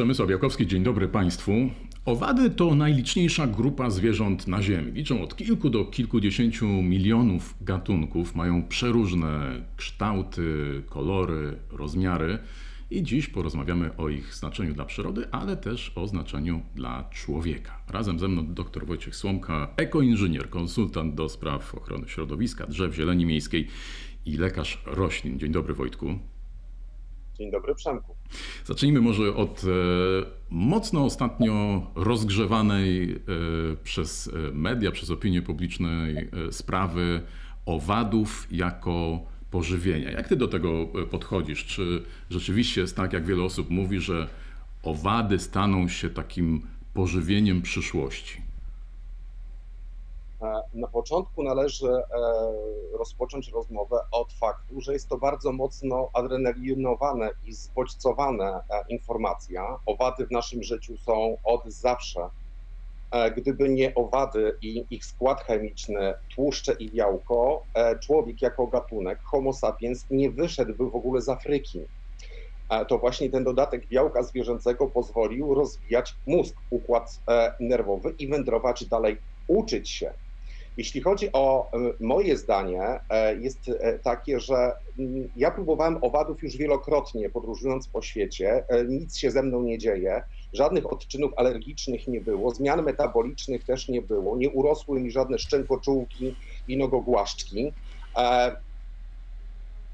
Przemysław Białkowski, dzień dobry Państwu. Owady to najliczniejsza grupa zwierząt na Ziemi. Liczą od kilku do kilkudziesięciu milionów gatunków, mają przeróżne kształty, kolory, rozmiary. I dziś porozmawiamy o ich znaczeniu dla przyrody, ale też o znaczeniu dla człowieka. Razem ze mną dr Wojciech Słomka, ekoinżynier, konsultant do spraw ochrony środowiska, drzew, zieleni miejskiej i lekarz roślin. Dzień dobry Wojtku. Dzień dobry, Przemku. Zacznijmy może od e, mocno ostatnio rozgrzewanej e, przez e, media, przez opinię publiczną sprawy owadów jako pożywienia. Jak ty do tego podchodzisz? Czy rzeczywiście jest tak, jak wiele osób mówi, że owady staną się takim pożywieniem przyszłości? E, na początku należy e, rozpocząć rozmowę od faktu, że jest to bardzo mocno adrenalinowane i zbodźcowane e, informacja. Owady w naszym życiu są od zawsze. Gdyby nie owady i ich skład chemiczny, tłuszcze i białko, człowiek jako gatunek, Homo sapiens, nie wyszedłby w ogóle z Afryki. To właśnie ten dodatek białka zwierzęcego pozwolił rozwijać mózg, układ nerwowy i wędrować dalej, uczyć się. Jeśli chodzi o e, moje zdanie, e, jest e, takie, że mm, ja próbowałem owadów już wielokrotnie podróżując po świecie. Nic się ze mną nie dzieje, żadnych odczynów alergicznych nie było, zmian metabolicznych też nie było, nie urosły mi żadne szczękoczułki i nogogłaszczki.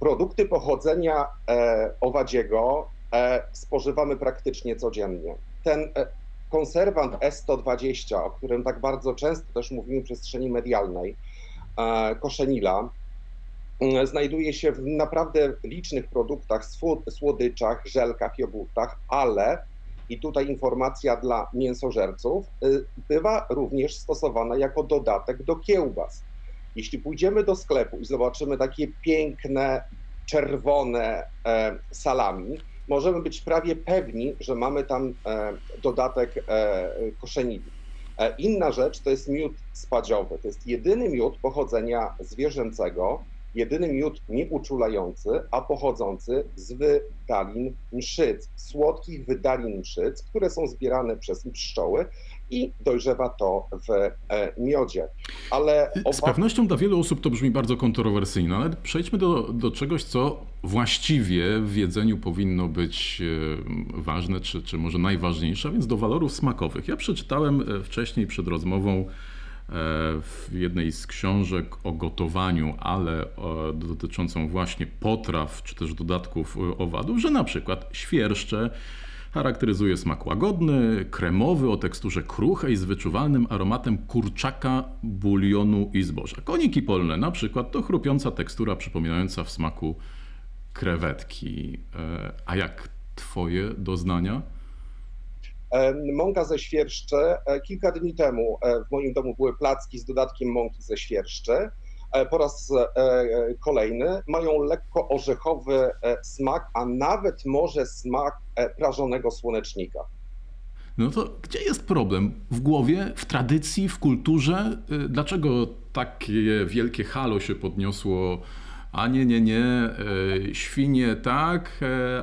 Produkty pochodzenia owadziego spożywamy praktycznie codziennie. Ten konserwant S120, o którym tak bardzo często też mówimy w przestrzeni medialnej, e, koszenila, mm, znajduje się w naprawdę licznych produktach, słodyczach, żelkach, jogurtach, ale i tutaj informacja dla mięsożerców, y, bywa również stosowana jako dodatek do kiełbas. Jeśli pójdziemy do sklepu i zobaczymy takie piękne, czerwone e, salami, możemy być prawie pewni, że mamy tam e, dodatek e, koszenili. E, inna rzecz to jest miód spadziowy. To jest jedyny miód pochodzenia zwierzęcego, jedyny miód nieuczulający, a pochodzący z wydalin mszyc, słodkich wydalin mszyc, które są zbierane przez pszczoły i dojrzewa to w e, miodzie. Ale. Z pewnością dla wielu osób to brzmi bardzo kontrowersyjnie, ale przejdźmy do, do czegoś, co właściwie w jedzeniu powinno być e, ważne, czy, czy może najważniejsze, a więc do walorów smakowych. Ja przeczytałem e, wcześniej przed rozmową w jednej z książek o gotowaniu, ale dotyczącą właśnie potraw czy też dodatków owadów, że na przykład świerszcze charakteryzuje smak łagodny, kremowy o teksturze kruchej z wyczuwalnym aromatem kurczaka, bulionu i zboża. Koniki polne na przykład to chrupiąca tekstura przypominająca w smaku krewetki. E, a jak twoje doznania? Mąka ze świerszczy. E, kilka dni temu e, w moim domu były placki z dodatkiem mąki ze świerszczy. E, po raz kolejny mają lekko orzechowy smak, a nawet może smak prażonego słonecznika. No to gdzie jest problem? W głowie, w tradycji, w kulturze? Dlaczego takie wielkie halo się podniosło? A nie, nie, nie, świnie tak,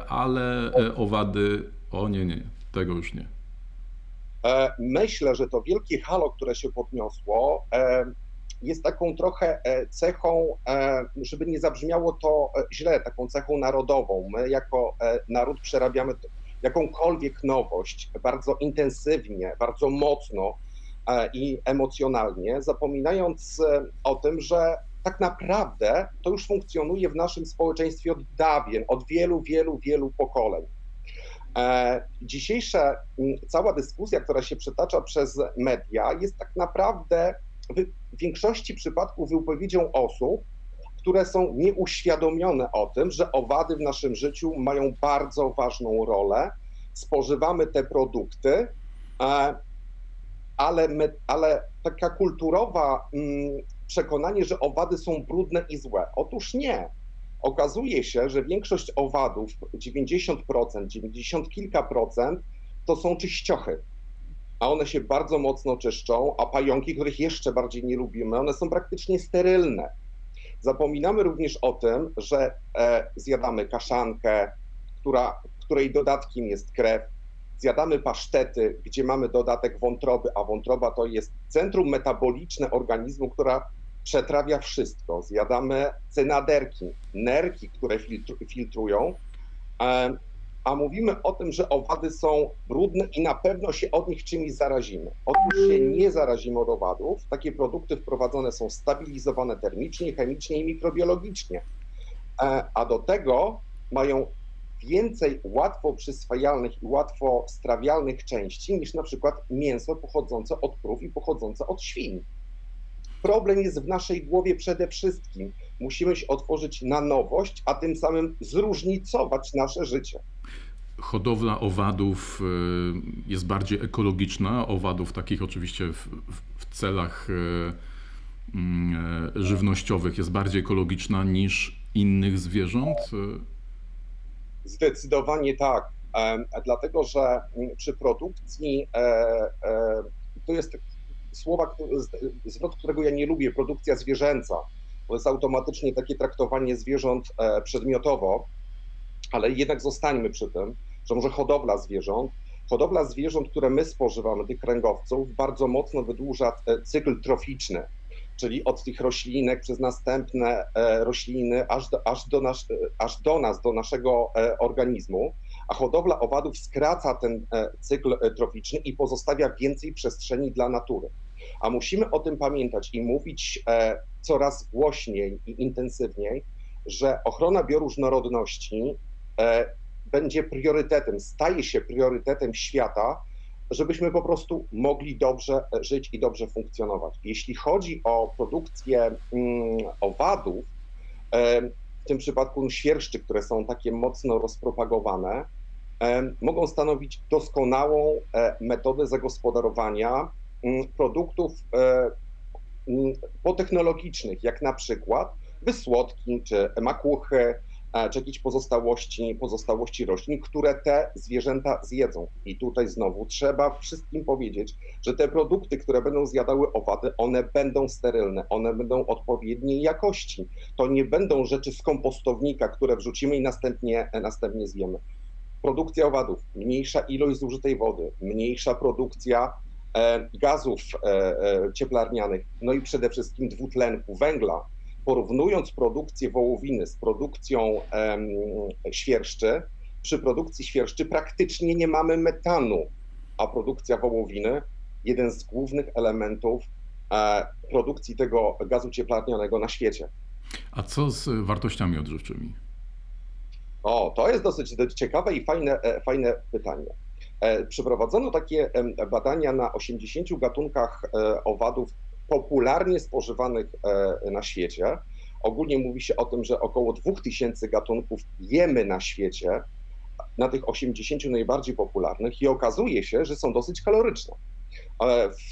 ale owady, o nie, nie, tego już nie. E, myślę, że to wielkie halo, które się podniosło, e, jest taką trochę e, cechą, żeby nie zabrzmiało to źle, taką cechą narodową. My jako naród przerabiamy jakąkolwiek nowość bardzo intensywnie, bardzo mocno i emocjonalnie, zapominając o tym, że tak naprawdę to już funkcjonuje w naszym społeczeństwie od dawien, od wielu, wielu, wielu pokoleń. E, dzisiejsza cała dyskusja, która się przetacza przez media, jest tak naprawdę w większości przypadków wypowiedzią osób, które są nieuświadomione o tym, że owady w naszym życiu mają bardzo ważną rolę. Spożywamy te produkty, e, ale, my, ale taka kulturowa przekonanie, że owady są brudne i złe. Otóż nie. Okazuje się, że większość owadów, 90%, 90 kilka procent, to są czyściochy. A one się bardzo mocno czyszczą, a pająki, których jeszcze bardziej nie lubimy, one są praktycznie sterylne. Zapominamy również o tym, że e, zjadamy kaszankę, która, której dodatkiem jest krew, zjadamy pasztety, gdzie mamy dodatek wątroby, a wątroba to jest centrum metaboliczne organizmu, która przetrawia wszystko. Zjadamy cynaderki, nerki, które filtrują, a mówimy o tym, że owady są brudne i na pewno się od nich czymś zarazimy. Otóż się nie zarazimy od owadów. Takie produkty wprowadzone są stabilizowane termicznie, chemicznie i mikrobiologicznie. E, a do tego mają więcej łatwo przyswajalnych i łatwo strawialnych części niż na przykład mięso pochodzące od krów i pochodzące od świń. Problem jest w naszej głowie przede wszystkim. Musimy się otworzyć na nowość, a tym samym zróżnicować nasze życie. Hodowla owadów y, jest bardziej ekologiczna, owadów takich oczywiście w, w celach y, mm, e, żywnościowych jest bardziej ekologiczna niż innych zwierząt? Zdecydowanie tak, dlatego że przy produkcji e, e, to jest słowa, zwrot, którego ja nie lubię, produkcja zwierzęca. To jest automatycznie takie traktowanie zwierząt e, przedmiotowo, ale jednak zostańmy przy tym, że może hodowla zwierząt, hodowla zwierząt, które my spożywamy, tych kręgowców, bardzo mocno wydłuża cykl troficzny czyli od tych roślinek przez następne e, rośliny aż do, aż do, nas, aż do nas, do naszego e, organizmu, a hodowla owadów skraca ten e, cykl troficzny i pozostawia więcej przestrzeni dla natury. A musimy o tym pamiętać i mówić coraz głośniej i intensywniej, że ochrona bioróżnorodności będzie priorytetem, staje się priorytetem świata, żebyśmy po prostu mogli dobrze żyć i dobrze funkcjonować. Jeśli chodzi o produkcję mm, owadów, w tym przypadku świerszczy, które są takie mocno rozpropagowane, mogą stanowić doskonałą e, metodę zagospodarowania mm, produktów e, potechnologicznych, jak na przykład wysłodki czy makuchy, czy jakieś pozostałości, pozostałości roślin, które te zwierzęta zjedzą. I tutaj znowu trzeba wszystkim powiedzieć, że te produkty, które będą zjadały owady, one będą sterylne, one będą odpowiedniej jakości. To nie będą rzeczy z kompostownika, które wrzucimy i następnie, następnie zjemy. Produkcja owadów, mniejsza ilość zużytej wody, mniejsza produkcja e, gazów e, e, cieplarnianych, no i przede wszystkim dwutlenku węgla, porównując produkcję wołowiny z produkcją świerszczy, przy produkcji świerszczy praktycznie nie mamy metanu, a produkcja wołowiny, jeden z głównych elementów e, produkcji tego gazu cieplarnianego na świecie. A co z wartościami odżywczymi? O, to jest dosyć ciekawe i fajne, e, fajne pytanie. E, przeprowadzono takie badania na 80 gatunkach e, owadów popularnie spożywanych e, na świecie. Ogólnie mówi się o tym, że około 2000 gatunków jemy na świecie, na tych 80 najbardziej popularnych, i okazuje się, że są dosyć kaloryczne.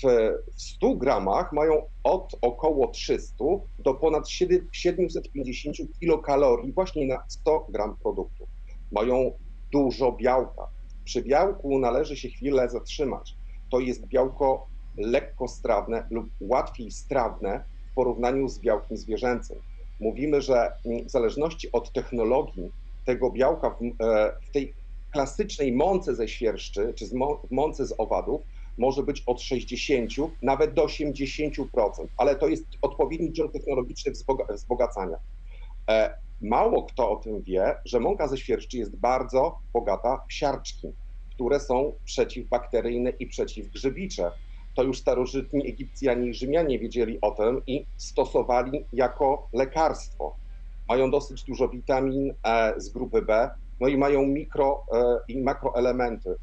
W 100 gramach mają od około 300 do ponad 750 kilokalorii właśnie na 100 gram produktu. Mają dużo białka. Przy białku należy się chwilę zatrzymać. To jest białko lekkostrawne lub łatwiej strawne w porównaniu z białkiem zwierzęcym. Mówimy, że w zależności od technologii tego białka w, e, w tej klasycznej mące ze świerszczy czy z mące z owadów może być od 60 nawet do 80%, ale to jest odpowiedni ciąg technologiczny wzbogacania. E, mało kto o tym wie, że mąka ze świerszczy jest bardzo bogata w siarczki, które są przeciwbakteryjne i przeciwgrzybicze to już starożytni Egipcjanie i Rzymianie wiedzieli o tym i stosowali jako lekarstwo. Mają dosyć dużo witamin e z grupy B, no i mają mikro e, i makroelementy.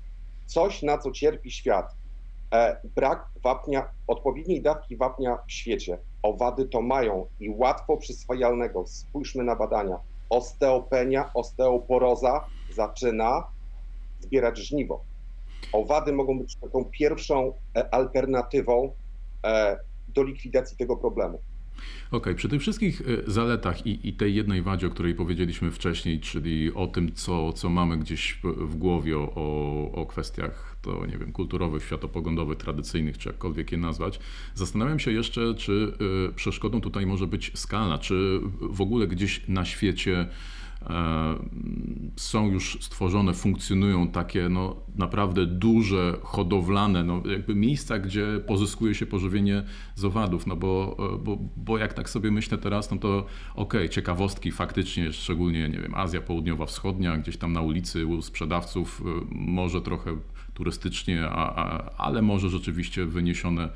Coś, na co cierpi świat. E, brak wapnia, odpowiedniej dawki wapnia w świecie. Owady to mają i łatwo przyswajalnego. Spójrzmy na badania. Osteopenia, osteoporoza zaczyna zbierać żniwo. Owady mogą być taką pierwszą e, alternatywą e, do likwidacji tego problemu. Okej, okay. przy tych wszystkich e, zaletach i, i, tej jednej wadzie, o której powiedzieliśmy wcześniej, czyli o tym, co, co mamy gdzieś w głowie, o, o kwestiach, to nie wiem, kulturowych, światopoglądowych, tradycyjnych, czy jakkolwiek je nazwać, zastanawiam się jeszcze, czy przeszkodą tutaj może być skala, czy w ogóle gdzieś na świecie są już stworzone, funkcjonują takie no, naprawdę duże, hodowlane no, jakby miejsca, gdzie pozyskuje się pożywienie z owadów, no bo, bo, bo jak tak sobie myślę teraz, no to okej, okay, ciekawostki faktycznie, szczególnie, nie wiem, Azja Południowa, Wschodnia, gdzieś tam na ulicy u sprzedawców, może trochę turystycznie, a, a, ale może rzeczywiście wyniesione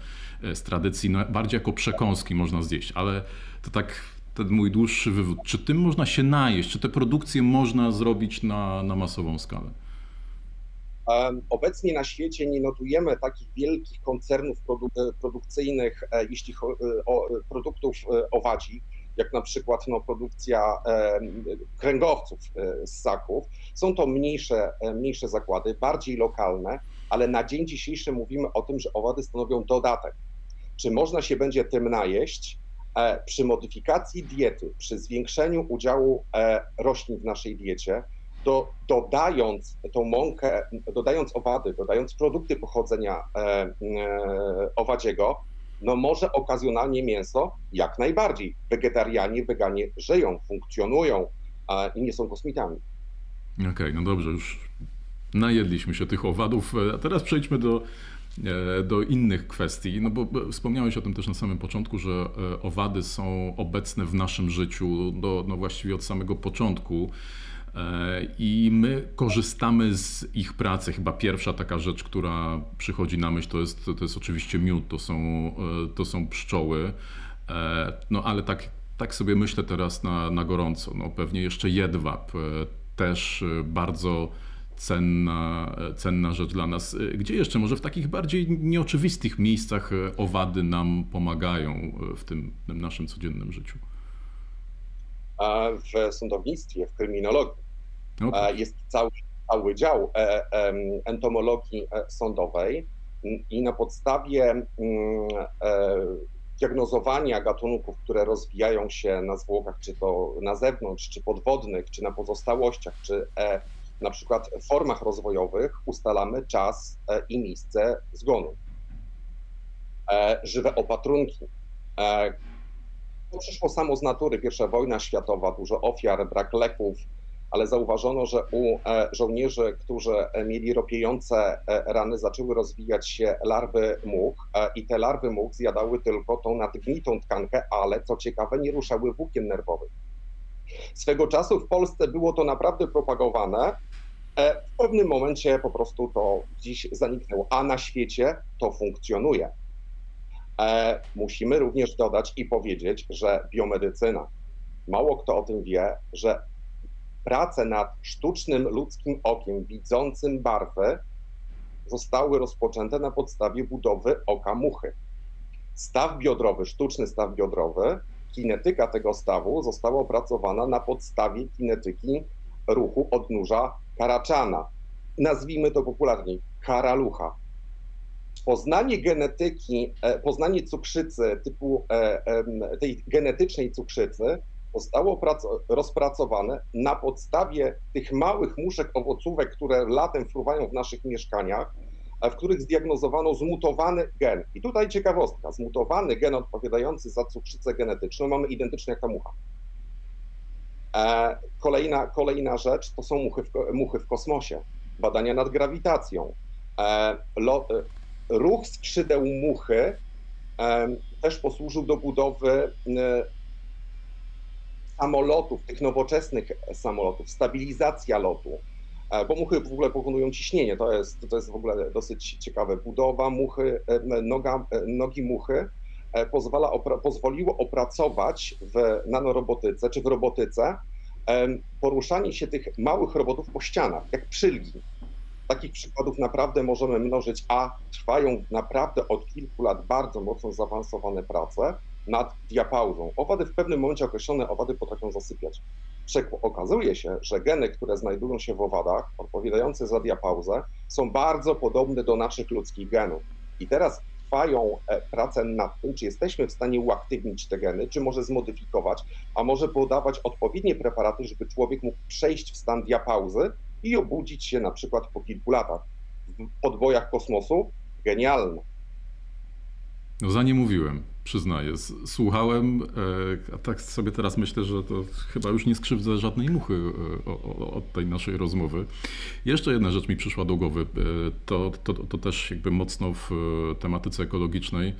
e, z tradycji, no, bardziej jako przekąski można zjeść, ale to tak ten mój dłuższy wywód. Czy tym można się najeść? Czy te produkcje można zrobić na, na masową skalę? Obecnie na świecie nie notujemy takich wielkich koncernów produ- produkcyjnych, e, jeśli chodzi o produktów e, owadzi, jak na przykład no, produkcja kręgowców z ssaków. Są to mniejsze, mniejsze zakłady, bardziej lokalne, ale na dzień dzisiejszy mówimy o tym, że owady stanowią dodatek. Czy można się będzie tym najeść? E, przy modyfikacji diety, przy zwiększeniu udziału e, roślin w naszej diecie, do, dodając tą mąkę, dodając owady, dodając produkty pochodzenia e, owadziego, no może okazjonalnie mięso jak najbardziej. Wegetarianie, weganie żyją, funkcjonują i nie są kosmitami. Okej, okay, no dobrze, już najedliśmy się tych owadów, a teraz przejdźmy do do innych kwestii, no bo wspomniałeś o tym też na samym początku, że e, owady są obecne w naszym życiu do, no właściwie od samego początku. E, I my korzystamy z ich pracy. Chyba pierwsza taka rzecz, która przychodzi na myśl, to jest, to jest oczywiście miód, to są, to są pszczoły. No ale tak, tak sobie myślę teraz na, na gorąco. No, pewnie jeszcze jedwab, też bardzo cenna, cenna rzecz dla nas. Gdzie jeszcze? Może w takich bardziej nieoczywistych miejscach owady nam pomagają w tym, w tym naszym codziennym życiu? A w sądownictwie, w kryminologii okay. jest cały, cały dział e, entomologii e, sądowej i na podstawie e, diagnozowania gatunków, które rozwijają się na zwłokach, czy to na zewnątrz, czy podwodnych, czy na pozostałościach, czy na przykład w formach rozwojowych ustalamy czas e, i miejsce zgonu. E, żywe opatrunki. E, to przyszło samo z natury. Pierwsza wojna światowa, dużo ofiar, brak leków, ale zauważono, że u żołnierzy, którzy mieli ropiejące rany, zaczęły rozwijać się larwy much i te larwy much zjadały tylko tą nadgnitą tkankę, ale co ciekawe, nie ruszały włókien nerwowych. Swego czasu w Polsce było to naprawdę propagowane, E, w pewnym momencie po prostu to dziś zaniknęło, a na świecie to funkcjonuje. E, musimy również dodać i powiedzieć, że biomedycyna, mało kto o tym wie, że prace nad sztucznym ludzkim okiem widzącym barwy zostały rozpoczęte na podstawie budowy oka muchy. Staw biodrowy, sztuczny staw biodrowy, kinetyka tego stawu została opracowana na podstawie kinetyki ruchu odnóża karaczana. Nazwijmy to popularnie karalucha. Poznanie genetyki, e, poznanie cukrzycy typu e, tej genetycznej cukrzycy zostało rozpracowane na podstawie tych małych muszek owocówek, które latem fruwają w naszych mieszkaniach, w których zdiagnozowano zmutowany gen. I tutaj ciekawostka, zmutowany gen odpowiadający za cukrzycę genetyczną mamy identyczny jak ta mucha. E, kolejna, kolejna rzecz to są muchy w, muchy w kosmosie, badania nad grawitacją. E, e, ruch skrzydeł muchy też posłużył do budowy samolotów, tych nowoczesnych samolotów, stabilizacja lotu, bo muchy w ogóle pokonują ciśnienie, to jest, to jest w ogóle dosyć ciekawe. Budowa muchy, noga, nogi muchy pozwala, opra, pozwoliło opracować w nanorobotyce czy w robotyce poruszanie się tych małych robotów po ścianach, jak przylgi. Takich przykładów naprawdę możemy mnożyć, a trwają naprawdę od kilku lat bardzo mocno zaawansowane prace nad diapauzą. Owady w pewnym momencie określone owady potrafią zasypiać. Okazuje się, że geny, które znajdują się w owadach, odpowiadające za diapauzę, są bardzo podobne do naszych ludzkich genów. I teraz trwają e, prace nad tym, czy jesteśmy w stanie uaktywnić te geny, czy może zmodyfikować, a może podawać odpowiednie preparaty, żeby człowiek mógł przejść w stan diapauzy i obudzić się na przykład po kilku latach. W podwojach kosmosu genialne. No za nie mówiłem. Przyznaję. Słuchałem, a tak sobie teraz myślę, że to chyba już nie skrzywdzę żadnej muchy od tej naszej rozmowy. Jeszcze jedna rzecz mi przyszła do głowy. To, to, to też jakby mocno w tematyce ekologicznej.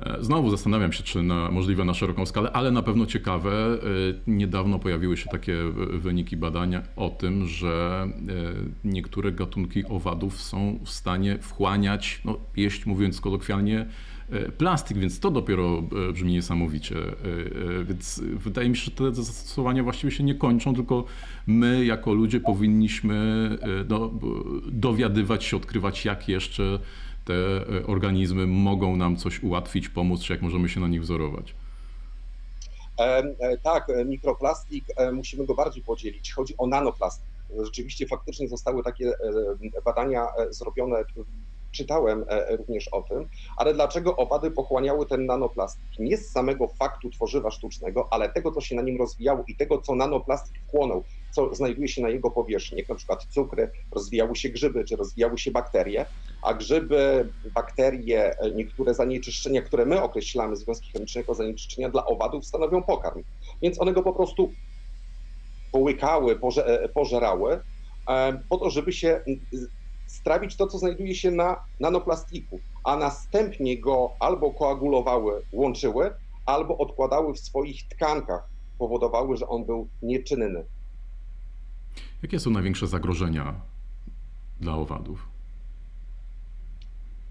E, znowu zastanawiam się, czy na, możliwe na szeroką skalę, ale na pewno ciekawe. E, niedawno pojawiły się takie wyniki badania o tym, że e, niektóre gatunki owadów są w stanie wchłaniać, no, jeść mówiąc kolokwialnie, plastik, więc to dopiero brzmi niesamowicie. Więc wydaje mi się, że te zastosowania właściwie się nie kończą, tylko my jako ludzie powinniśmy no, dowiadywać się, odkrywać, jak jeszcze te e, organizmy mogą nam coś ułatwić, pomóc, czy jak możemy się na nich wzorować? E, tak, e, mikroplastik, musimy go bardziej podzielić. Chodzi o nanoplastik. Rzeczywiście faktycznie zostały takie badania zrobione, czytałem również o tym, ale dlaczego owady pochłaniały ten nanoplastik? Nie z samego faktu tworzywa sztucznego, ale tego, co się na nim rozwijało i tego, co nanoplastik wchłonął co znajduje się na jego powierzchni, jak na przykład cukry, rozwijały się grzyby, czy rozwijały się bakterie, a grzyby, bakterie, niektóre zanieczyszczenia, które my określamy związki chemicznego zanieczyszczenia dla owadów stanowią pokarm. Więc one go po prostu połykały, poże, pożerały, e, po to, żeby się strawić to, co znajduje się na nanoplastiku, a następnie go albo koagulowały, łączyły, albo odkładały w swoich tkankach, powodowały, że on był nieczynny. Jakie są największe zagrożenia dla owadów?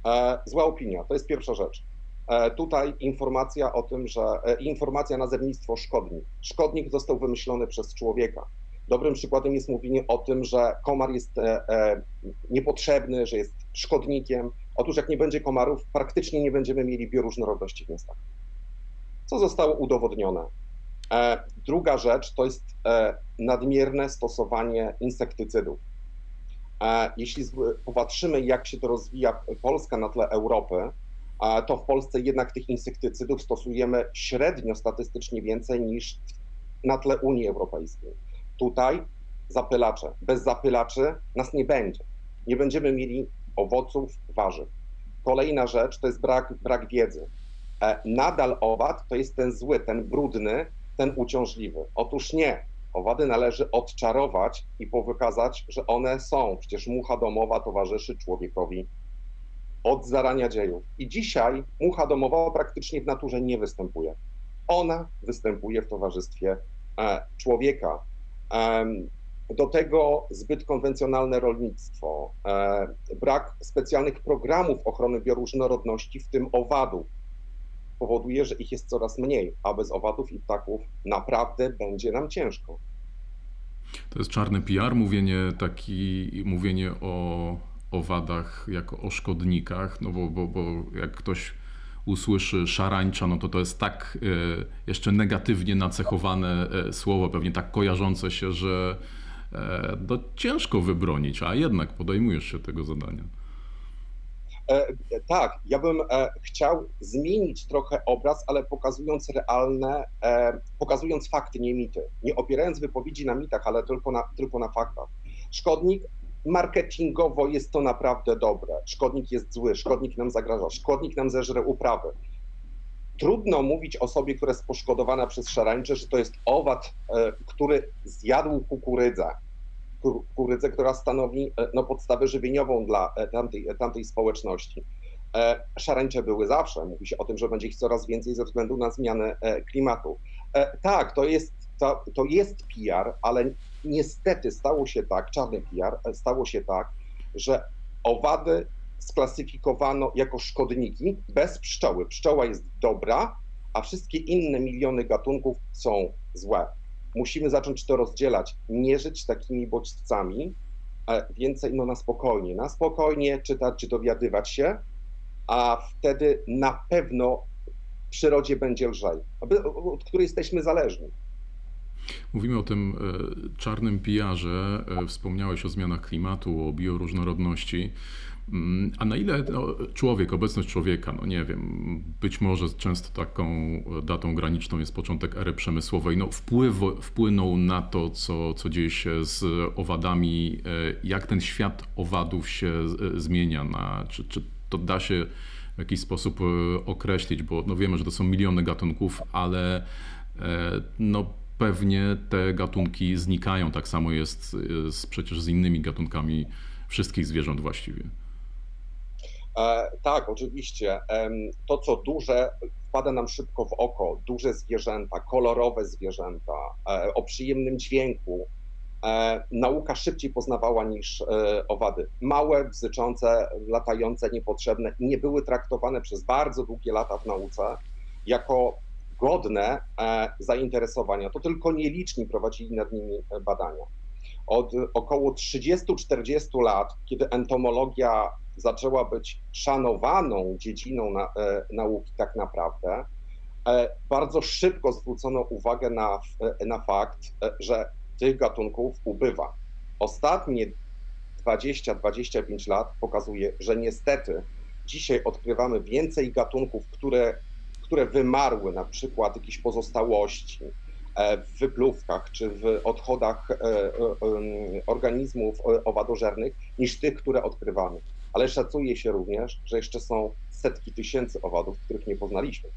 E, zła opinia, to jest pierwsza rzecz. E, tutaj informacja o tym, że e, informacja nazewnictwo szkodnik. Szkodnik został wymyślony przez człowieka. Dobrym przykładem jest mówienie o tym, że komar jest niepotrzebny, że jest szkodnikiem. Otóż jak nie będzie komarów, praktycznie nie będziemy mieli bioróżnorodności w miastach. Co zostało udowodnione? E, druga rzecz to jest e, nadmierne stosowanie insektycydów. E, jeśli popatrzymy, jak się to rozwija Polska na tle Europy, to w Polsce jednak tych insektycydów stosujemy średnio statystycznie więcej niż na tle Unii Europejskiej. Tutaj zapylacze. Bez zapylaczy nas nie będzie. Nie będziemy mieli owoców, warzyw. Kolejna rzecz to jest brak, brak wiedzy. Nadal owad to jest ten zły, ten brudny, ten uciążliwy. Otóż nie. Owady należy odczarować i powykazać, że one są. Przecież mucha domowa towarzyszy człowiekowi od zarania dziejów. I dzisiaj mucha domowa praktycznie w naturze nie występuje. Ona występuje w towarzystwie e, człowieka. Do tego zbyt konwencjonalne rolnictwo, e, brak specjalnych programów ochrony bioróżnorodności, w tym owadów powoduje, że ich jest coraz mniej, a bez owadów i ptaków naprawdę będzie nam ciężko. To jest czarny PR, mówienie taki, mówienie o owadach jako o szkodnikach, no bo, bo, bo jak ktoś usłyszy szarańcza, no to to jest tak e, jeszcze negatywnie nacechowane e, słowo, pewnie tak kojarzące się, że e, no, ciężko wybronić, a jednak podejmujesz się tego zadania. Tak, ja bym chciał zmienić trochę obraz, ale pokazując realne, pokazując fakty, nie mity. Nie opierając wypowiedzi na mitach, ale tylko na, tylko na faktach. Szkodnik marketingowo jest to naprawdę dobre. Szkodnik jest zły, szkodnik nam zagraża, szkodnik nam zeżre uprawy. Trudno mówić osobie, która jest poszkodowana przez szarańcze, że to jest owad, który zjadł kukurydzę kukurydzę, która stanowi e, no, podstawę żywieniową dla e, tamtej, tamtej społeczności. E, szarańcze były zawsze. Mówi się o tym, że będzie ich coraz więcej ze względu na zmianę klimatu. Tak, to jest, to, jest PR, ale niestety stało się tak, czarny PR, stało się tak, że owady sklasyfikowano jako szkodniki bez pszczoły. Pszczoła jest dobra, a wszystkie inne miliony gatunków są złe musimy zacząć to rozdzielać, nie żyć takimi bodźcami, a więcej no na spokojnie, na spokojnie czytać czy dowiadywać się, a wtedy na pewno w przyrodzie będzie lżej, od której jesteśmy zależni. Mówimy o tym e, czarnym pijarze. E, wspomniałeś o zmianach klimatu, o bioróżnorodności. Mm, a na ile no, człowiek, obecność człowieka, no nie wiem, być może często taką datą graniczną jest początek ery przemysłowej, no wpływ, wpłynął na to, co, co dzieje się z owadami, e, jak ten świat owadów się zmienia, na, czy, czy to da się w jakiś sposób określić, bo no wiemy, że to są miliony gatunków, ale no pewnie te gatunki znikają. Tak samo jest z, przecież z innymi gatunkami wszystkich zwierząt właściwie. E, tak, oczywiście. To, co duże, wpada nam szybko w oko. Duże zwierzęta, kolorowe zwierzęta, e, o przyjemnym dźwięku. E, nauka szybciej poznawała niż owady. Małe, bzyczące, latające, niepotrzebne nie były traktowane przez bardzo długie lata w nauce jako godne zainteresowania. To tylko nieliczni prowadzili nad nimi badania. Od około 30-40 lat, kiedy entomologia zaczęła być szanowaną dziedziną na, e, nauki tak naprawdę, e, bardzo szybko zwrócono uwagę na, e, na fakt, że tych gatunków ubywa. Ostatnie 20-25 lat pokazuje, że niestety dzisiaj odkrywamy więcej gatunków, które, które wymarły, na przykład jakieś pozostałości w wypluwkach czy w odchodach organizmów owadożernych, niż tych, które odkrywamy ale szacuje się również, że jeszcze są setki tysięcy owadów, których nie poznaliśmy.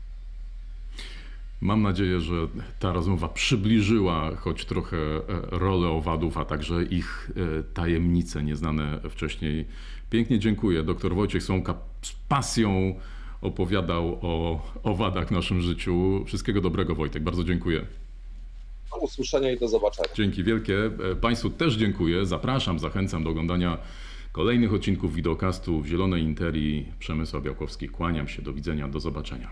Mam nadzieję, że ta rozmowa przybliżyła choć trochę e, rolę owadów, a także ich e, tajemnice nieznane wcześniej. Pięknie dziękuję. Dr Wojciech Słomka z pasją opowiadał o owadach w naszym życiu. Wszystkiego dobrego Wojtek, bardzo dziękuję. Do usłyszenia i do zobaczenia. Dzięki wielkie. E, państwu też dziękuję. Zapraszam, zachęcam do oglądania kolejnych odcinków wideokastu w Zielonej Interii. Przemysław Białkowski, kłaniam się, do widzenia, do zobaczenia.